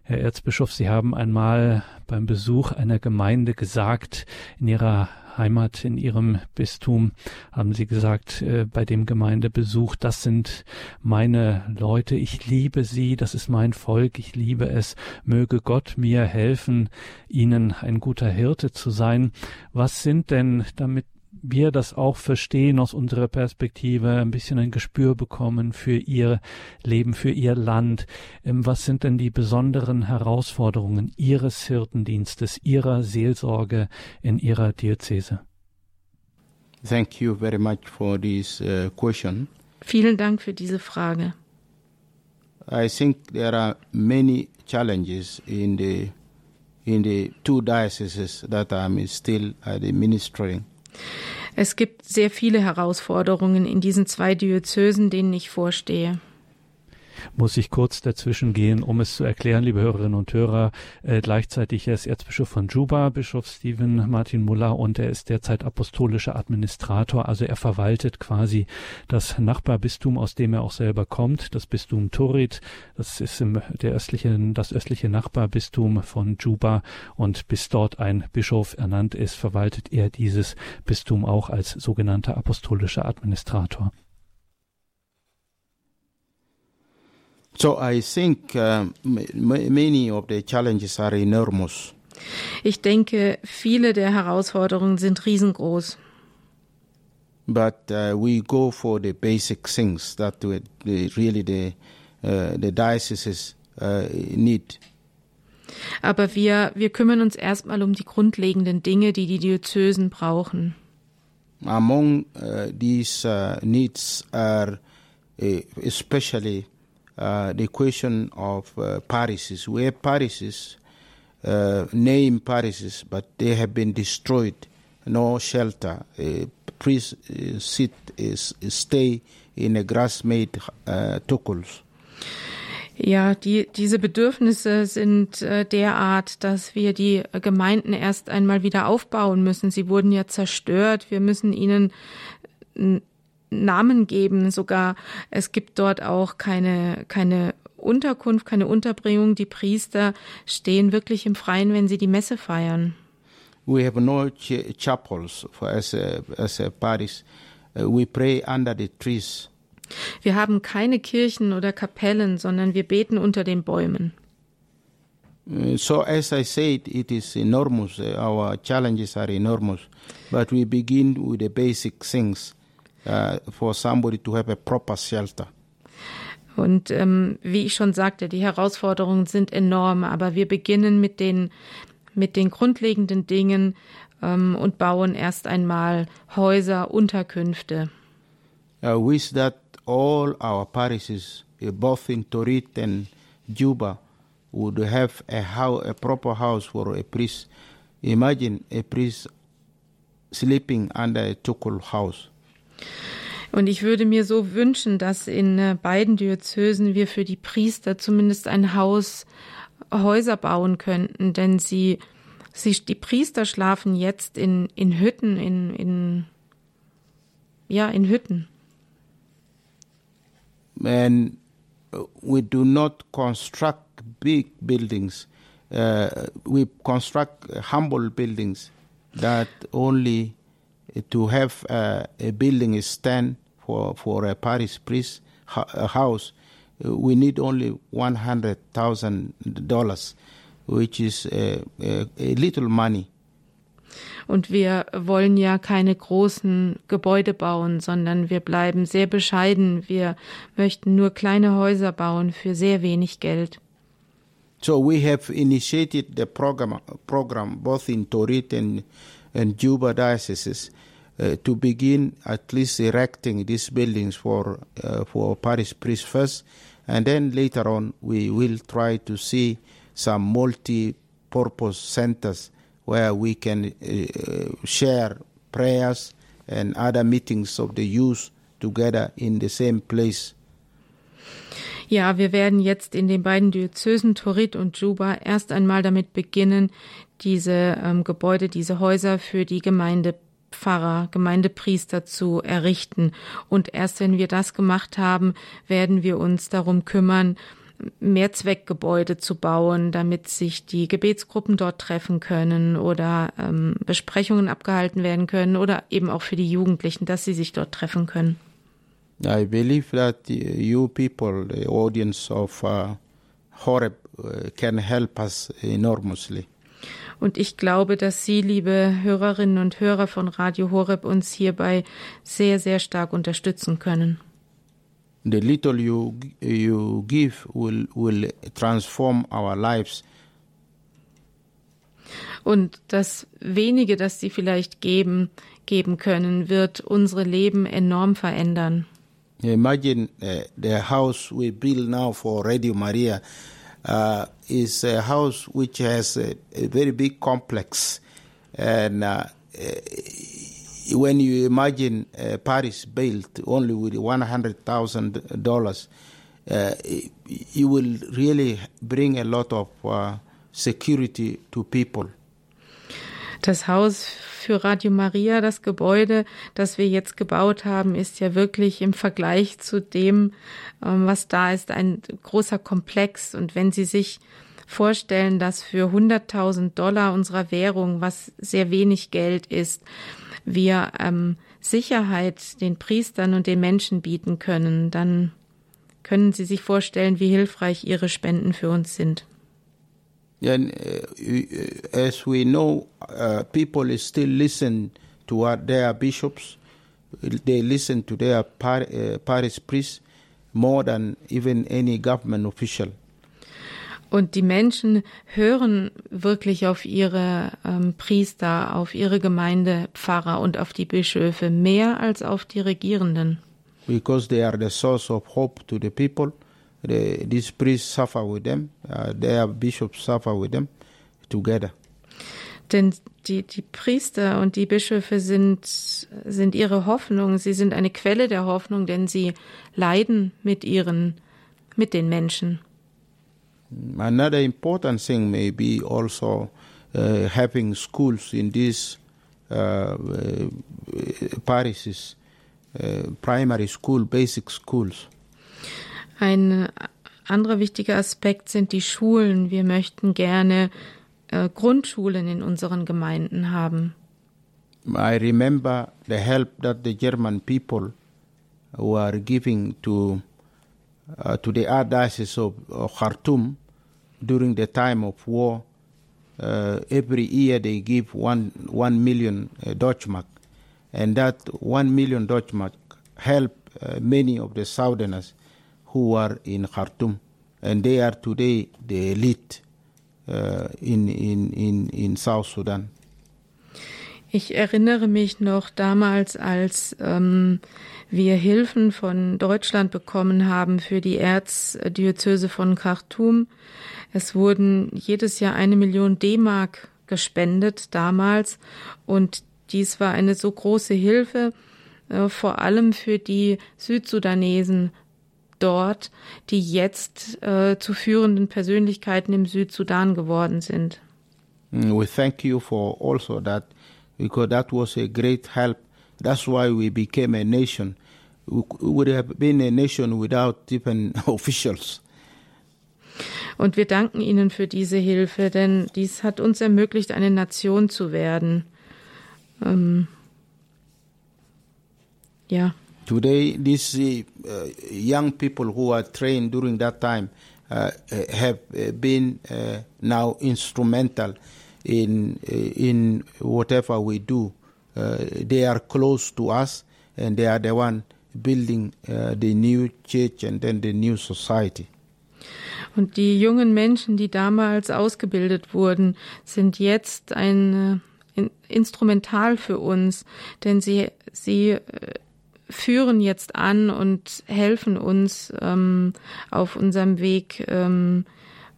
Herr Erzbischof, Sie haben einmal beim Besuch einer Gemeinde gesagt, in Ihrer Heimat, in Ihrem Bistum, haben Sie gesagt, äh, bei dem Gemeindebesuch, das sind meine Leute, ich liebe sie, das ist mein Volk, ich liebe es, möge Gott mir helfen, Ihnen ein guter Hirte zu sein. Was sind denn, damit wir das auch verstehen aus unserer Perspektive, ein bisschen ein Gespür bekommen für ihr Leben, für ihr Land. Ähm, Was sind denn die besonderen Herausforderungen Ihres Hirtendienstes, Ihrer Seelsorge in Ihrer Diözese?
Thank you very much for this uh, question.
Vielen Dank für diese Frage.
I think there are many challenges in the in the two dioceses that I'm still administering.
Es gibt sehr viele Herausforderungen in diesen zwei Diözesen, denen ich vorstehe
muss ich kurz dazwischen gehen, um es zu erklären, liebe Hörerinnen und Hörer. Äh, gleichzeitig er ist Erzbischof von Juba, Bischof Stephen Martin Muller, und er ist derzeit apostolischer Administrator. Also er verwaltet quasi das Nachbarbistum, aus dem er auch selber kommt, das Bistum Turit. Das ist im, der östliche, das östliche Nachbarbistum von Juba. Und bis dort ein Bischof ernannt ist, verwaltet er dieses Bistum auch als sogenannter apostolischer Administrator.
So I think uh, many of the challenges are enormous.
Ich denke, viele der Herausforderungen sind riesengroß.
But uh, we go for the basic things that we, the, really the uh, the dioceses uh, need.
Aber wir wir kümmern uns erstmal um die grundlegenden Dinge, die die Diözesen brauchen.
Among uh, these uh, needs are especially uh, the question of uh, parishes. We have parishes, uh, name parishes, but they have been destroyed. No shelter. A priest uh, sit is stay in a grass-made uh, tukuls.
Ja, die, diese Bedürfnisse sind äh, derart, dass wir die Gemeinden erst einmal wieder aufbauen müssen. Sie wurden ja zerstört. Wir müssen ihnen Namen geben sogar. Es gibt dort auch keine, keine Unterkunft, keine Unterbringung. Die Priester stehen wirklich im Freien, wenn sie die Messe feiern.
We have no ch chapels for as a, as a parish. Uh, we pray under the trees.
Wir haben keine Kirchen oder Kapellen, sondern wir beten unter den Bäumen.
Uh, so as I said, it is enormous. Uh, our challenges are enormous, but we begin with the basic things uh, for somebody to have a proper shelter.
Und ähm, wie ich schon sagte, die Herausforderungen sind enorm, aber wir beginnen mit den, mit den grundlegenden Dingen ähm, und bauen erst einmal Häuser, Unterkünfte.
I wish that all our parishes, uh, both in Torit and Juba, would have a, house, a proper house for a priest. Imagine a priest sleeping under a tukul house.
Und ich würde mir so wünschen, dass in äh, beiden Diözesen wir für die Priester zumindest ein Haus, Häuser bauen könnten, denn sie, sie, die Priester schlafen jetzt in, in Hütten, in, in, ja, in Hütten.
And we do not construct big buildings. Uh, we construct humble buildings that only to have uh, a building stand for, for a parish priest a house, uh, we need only $100,000, which is a, a, a little money.
Und wir wollen ja keine großen Gebäude bauen, sondern wir bleiben sehr bescheiden. Wir möchten nur kleine Häuser bauen für sehr wenig Geld.
So we have initiated the program, program both in Torit and, and Juba dioceses uh, to begin at least erecting these buildings for uh, for parish priests first, and then later on we will try to see some multi-purpose centers where we can uh, share prayers and other meetings of the youth together in the same place.
Ja, wir werden jetzt in den beiden Diözesen Torit und Juba erst einmal damit beginnen, diese ähm, Gebäude, diese Häuser für die Gemeinde Pfarrer, Gemeindepriester zu errichten. Und erst wenn wir das gemacht haben, werden wir uns darum kümmern, Mehrzweckgebäude zu bauen, damit sich die Gebetsgruppen dort treffen können oder ähm, Besprechungen abgehalten werden können oder eben auch für die Jugendlichen, dass sie sich dort treffen können.
I believe that you people, the audience of uh, Horeb, uh, can help us enormously.
Und ich glaube, dass Sie, liebe Hörerinnen und Hörer von Radio Horeb, uns hierbei sehr, sehr stark unterstützen können.
The little you, you give will, will transform our lives.
Und das wenige, das Sie vielleicht geben, geben können, wird unsere Leben enorm verändern.
Imagine uh, the house we build now for Radio Maria uh, is a house which has a, a very big complex, and uh, when you imagine uh, Paris built only with one hundred thousand dollars, uh, you will really bring a lot of uh, security to people.
Das Haus für Radio Maria, das Gebäude, das wir jetzt gebaut haben, ist ja wirklich im Vergleich zu dem, ähm, was da ist, ein großer Komplex. Und wenn Sie sich vorstellen, dass für 100.000 Dollar unserer Währung, was sehr wenig Geld ist, wir ähm, Sicherheit den Priestern und den Menschen bieten können, dann können Sie sich vorstellen, wie hilfreich Ihre Spenden für uns sind.
And uh, as we know, uh, people still listen to what their bishops, they listen to their par uh, parish priests more than even any government official.
Und die Menschen hören wirklich auf ihre ähm, Priester, auf ihre Gemeindepfarrer und auf die Bischöfe mehr als auf die Regierenden.
Because they are the source of hope to the people. The, these priests suffer with them, uh, their bishops suffer with them together.
Denn die, die Priester und die Bischöfe sind, sind ihre Hoffnung, sie sind eine Quelle der Hoffnung, denn sie leiden mit ihren, mit den Menschen.
Another important thing may be also uh, having schools in these uh, uh, parishes, uh, primary school, basic schools.
Ein anderer wichtiger Aspekt sind die Schulen. Wir möchten gerne äh, Grundschulen in unseren Gemeinden haben.
I remember the help that the German people were giving to uh, to the archdiocese of, of Khartoum during the time of war. Uh, every year they give one one million uh, Deutschmark, and that one million Deutschmark help uh, many of the Southerners who are in Khartoum, and they are today the elite uh, in, in, in, in South Sudan.
Ich erinnere mich noch damals, als ähm, wir Hilfen von Deutschland bekommen haben für die Erzdiözese von Khartoum. Es wurden jedes Jahr eine Million D-Mark gespendet damals und dies war eine so große Hilfe, äh, vor allem für die Südsudanesen dort, die jetzt äh, zu führenden Persönlichkeiten im Südsudan geworden sind.
We thank you for also that because that was a great help. That's why we became a nation. We would have been a nation without even <laughs> officials.
Und wir danken Ihnen für diese Hilfe, denn dies hat uns ermöglicht, eine Nation zu werden. Ähm, ja.
Today, these uh, young people who are trained during that time uh, have been uh, now instrumental in in whatever we do. they are close to us, and they are the one building the new church and then the new society.
Und die jungen Menschen, die damals ausgebildet wurden, sind jetzt ein äh, Instrumental für uns, denn sie, sie äh, führen jetzt an und helfen uns ähm, auf unserem Weg ähm,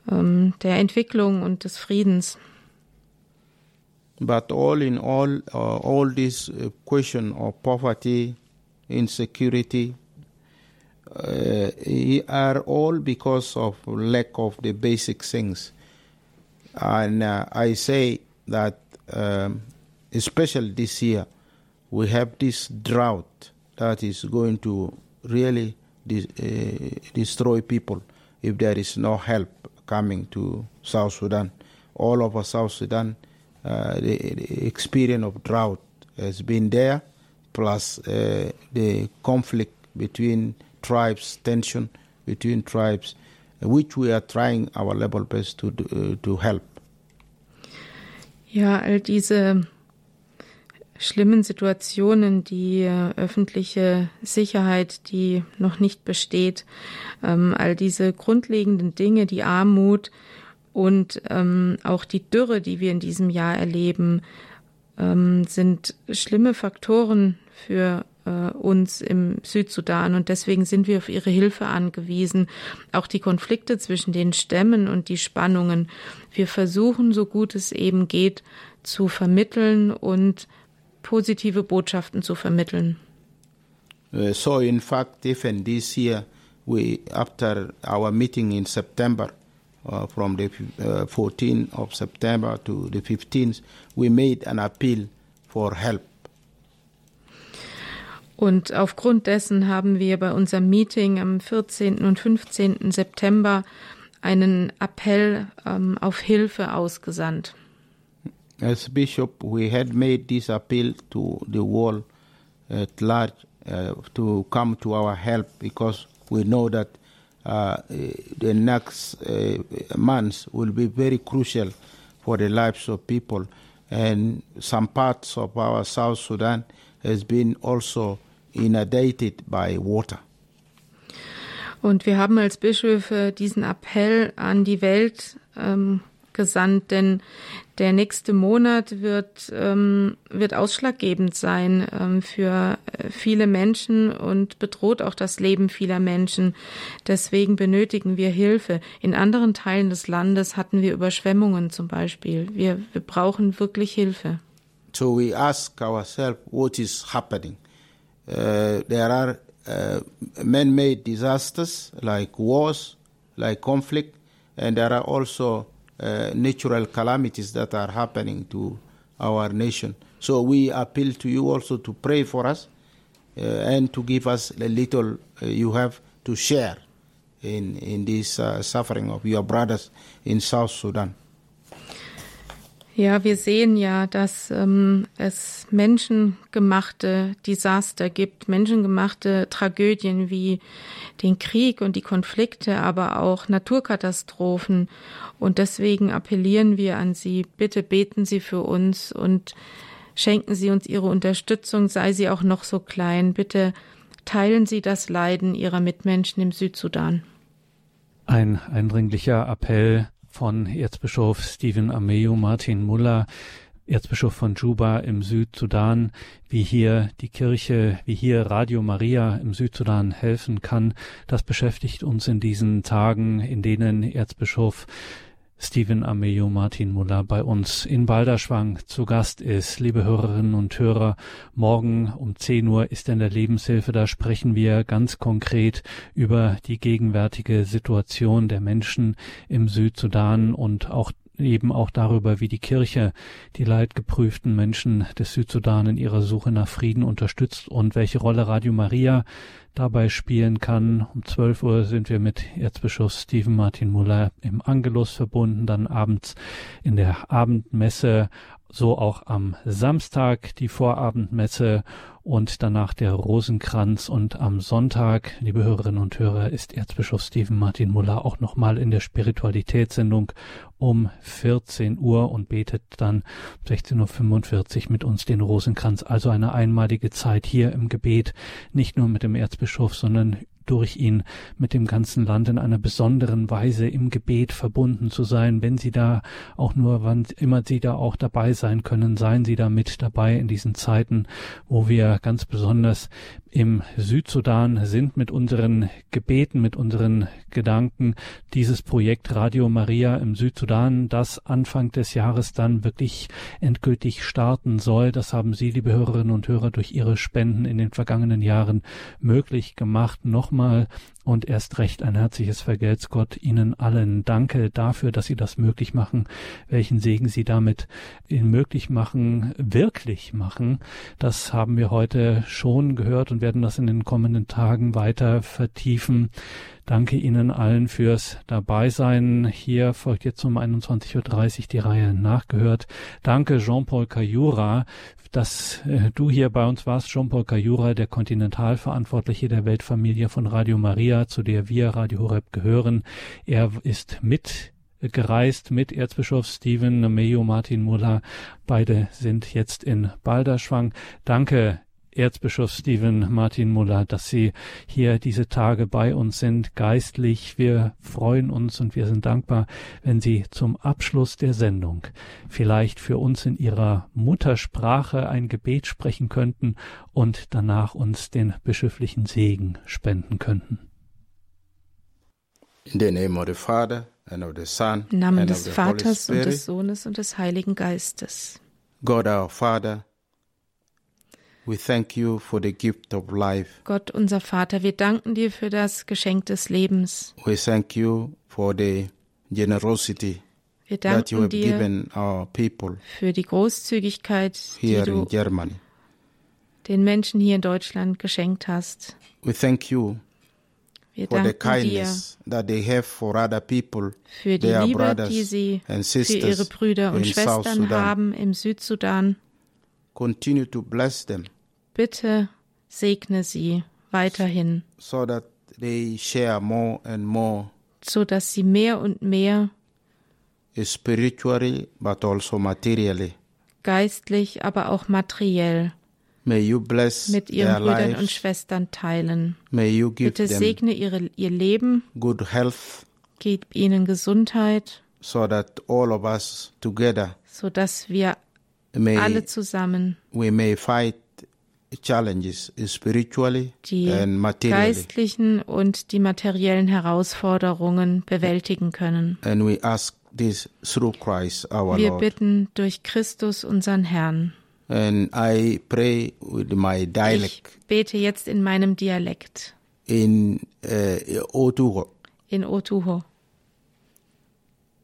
ähm, der Entwicklung und des Friedens.
But all in all, uh, all this uh, question of poverty, insecurity, uh, are all because of lack of the basic things. And uh, I say that, um, especially this year, we have this drought that is going to really de- uh, destroy people if there is no help coming to South Sudan. All over South Sudan, uh, the, the, experience of drought has been there, plus uh, the conflict between tribes, tension between tribes, which we are trying our level best to, uh, to help.
Ja, all diese schlimmen Situationen, die äh, öffentliche Sicherheit, die noch nicht besteht, ähm, all diese grundlegenden Dinge, die Armut und ähm, auch die Dürre, die wir in diesem Jahr erleben, ähm, sind schlimme Faktoren für äh, uns im Südsudan und deswegen sind wir auf ihre Hilfe angewiesen. Auch die Konflikte zwischen den Stämmen und die Spannungen. Wir versuchen, so gut es eben geht, zu vermitteln und positive Botschaften zu vermitteln.
Uh, so, in fact, even this year, we after our meeting in September, uh, from the uh, 14th of September to the 15th, we made an appeal for help.
Und aufgrund dessen haben wir bei unserem Meeting am 14. und 15. September einen Appell ähm, auf Hilfe ausgesandt.
As bishop, we had made this appeal to the world at large uh, to come to our help because we know that uh, the next uh, months will be very crucial for the lives of people, and some parts of our South Sudan has been also inundated by water.
Und wir haben als Bischöfe diesen Appell an die Welt ähm, gesandt, denn der nächste Monat wird, ähm, wird ausschlaggebend sein ähm, für äh, viele Menschen und bedroht auch das Leben vieler Menschen. Deswegen benötigen wir Hilfe. In anderen Teilen des Landes hatten wir Überschwemmungen zum Beispiel. Wir, wir brauchen wirklich Hilfe.
So we ask ourselves what is happening. Uh, there are uh, man-made disasters like wars, like conflict, and there are also uh, natural calamities that are happening to our nation. So we appeal to you also to pray for us uh, and to give us a little uh, you have to share in in this uh, suffering of your brothers in South Sudan.
Ja, wir sehen ja, dass ähm, es menschengemachte Desaster gibt, menschengemachte Tragödien wie den Krieg und die Konflikte, aber auch Naturkatastrophen. Und deswegen appellieren wir an Sie, bitte beten Sie für uns und schenken Sie uns Ihre Unterstützung, sei sie auch noch so klein. Bitte teilen Sie das Leiden Ihrer Mitmenschen im Südsudan.
Ein eindringlicher Appell von Erzbischof Stephen Ameyo Martin Muller, Erzbischof von Juba im Südsudan, wie hier die Kirche, wie hier Radio Maria im Südsudan helfen kann. Das beschäftigt uns in diesen Tagen, in denen Erzbischof Stephen Ameyo Martin Muller bei uns in Balderschwang zu Gast ist. Liebe Hörerinnen und Hörer, morgen um 10 Uhr ist in der Lebenshilfe, da sprechen wir ganz konkret über die gegenwärtige Situation der Menschen im Südsudan und auch eben auch darüber, wie die Kirche die leidgeprüften Menschen des Südsudan in ihrer Suche nach Frieden unterstützt und welche Rolle Radio Maria dabei spielen kann. Um 12 Uhr sind wir mit Erzbischof Stephen Martin Muller im Angelus verbunden, dann abends in der Abendmesse, so auch am Samstag die Vorabendmesse und danach der Rosenkranz und am Sonntag, liebe Hörerinnen und Hörer, ist Erzbischof Stephen Martin Muller auch nochmal in der Spiritualitätssendung um 14 Uhr und betet dann 16.45 Uhr mit uns den Rosenkranz. Also eine einmalige Zeit hier im Gebet, nicht nur mit dem Erzbischof, sondern durch ihn mit dem ganzen Land in einer besonderen Weise im Gebet verbunden zu sein. Wenn Sie da auch nur, wann immer Sie da auch dabei sein können, seien Sie da mit dabei in diesen Zeiten, wo wir ganz besonders im Südsudan sind mit unseren Gebeten, mit unseren Gedanken. Dieses Projekt Radio Maria im Südsudan, das Anfang des Jahres dann wirklich endgültig starten soll, das haben Sie, liebe Hörerinnen und Hörer, durch Ihre Spenden in den vergangenen Jahren möglich gemacht. Nochmal und erst recht ein herzliches Vergelt's Gott Ihnen allen. Danke dafür, dass Sie das möglich machen, welchen Segen Sie damit möglich machen, wirklich machen. Das haben wir heute schon gehört und werden das in den kommenden Tagen weiter vertiefen. Danke Ihnen allen fürs Dabeisein. Hier folgt jetzt um 21.30 Uhr die Reihe nachgehört. Danke Jean-Paul Cayura dass äh, du hier bei uns warst, Jean-Paul Cayura, der Kontinentalverantwortliche der Weltfamilie von Radio Maria, zu der wir Radio Horeb gehören. Er ist mit gereist mit Erzbischof Stephen Meyo Martin Muller. Beide sind jetzt in Balderschwang. Danke, Erzbischof Stephen Martin Muller, dass Sie hier diese Tage bei uns sind, geistlich. Wir freuen uns und wir sind dankbar, wenn Sie zum Abschluss der Sendung vielleicht für uns in Ihrer Muttersprache ein Gebet sprechen könnten und danach uns den bischöflichen Segen spenden könnten.
In the name of the Father and of the Son
Im Namen des Vaters und des Sohnes und des Heiligen Geistes.
God our Father, We thank you for the gift of life.
Gott, unser Vater, wir danken dir für das Geschenk des Lebens.
We thank you for the generosity
Wir
that you
danken
have
dir
given our people
für die Großzügigkeit, die du
in Germany.
den Menschen hier in Deutschland geschenkt hast.
We thank you
Wir
for the
danken dir
kindness that they have for other people,
für die
their
Liebe,
brothers
die sie
and
für ihre Brüder und
in
Schwestern haben im Südsudan.
Continue to bless them
Bitte segne sie weiterhin,
so that they share more and more
so dass sie mehr und mehr
spiritually but also materially.
geistlich, aber auch materiell
May you bless
mit ihren
their
Brüdern und
lives.
Schwestern teilen.
May you give
Bitte segne ihre, ihr Leben,
good health
gib ihnen Gesundheit,
so that all of us together
so dass wir
may
alle zusammen
we may fight challenges spiritually
die
and materially.
geistlichen und die materiellen Herausforderungen bewältigen können.
And we ask this through Christ our
Wir
Lord.
bitten durch Christus, unseren Herrn.
And I pray with my
Ich
dialect
bete jetzt in meinem Dialekt,
in uh, Oturo,
in Otuho.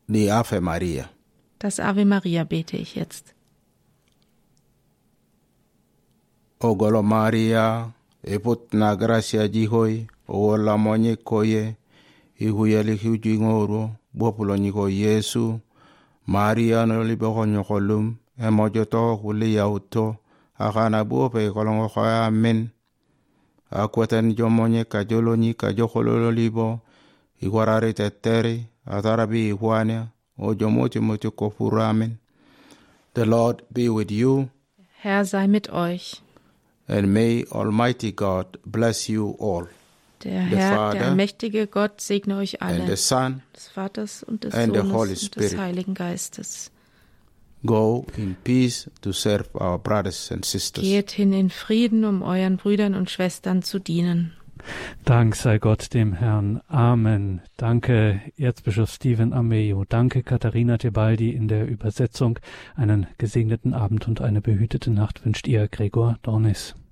the Ave Maria.
Das Ave Maria bete ich jetzt.
Ogolo Maria, eput na gracia jihoi, o la monye koye, ihuyali hujingoro, bopulo nyiko Yesu, Maria no libero nyokolum, emojoto huli yauto, akana buope kolongo koya amen. Akweten jomonye kajolo nyi kajokololo libo, igwarari teteri, atarabi ihwania, o jomoti moti kofuramen. The Lord be with you.
Herr sei mit euch.
And may Almighty God bless you all,
Der
The
Herr,
Father
der mächtige Gott, segne euch
and the
alle,
Son.
des Vaters und des Sohnes und des Heiligen Geistes.
Go in peace to serve our brothers and sisters.
Geht hin in Frieden, um euren Brüdern und Schwestern zu dienen.
Dank sei Gott dem Herrn. Amen. Danke, Erzbischof Stephen Ameyo. Danke, Katharina Tebaldi in der Übersetzung. Einen gesegneten Abend und eine behütete Nacht wünscht ihr, Gregor Dornis.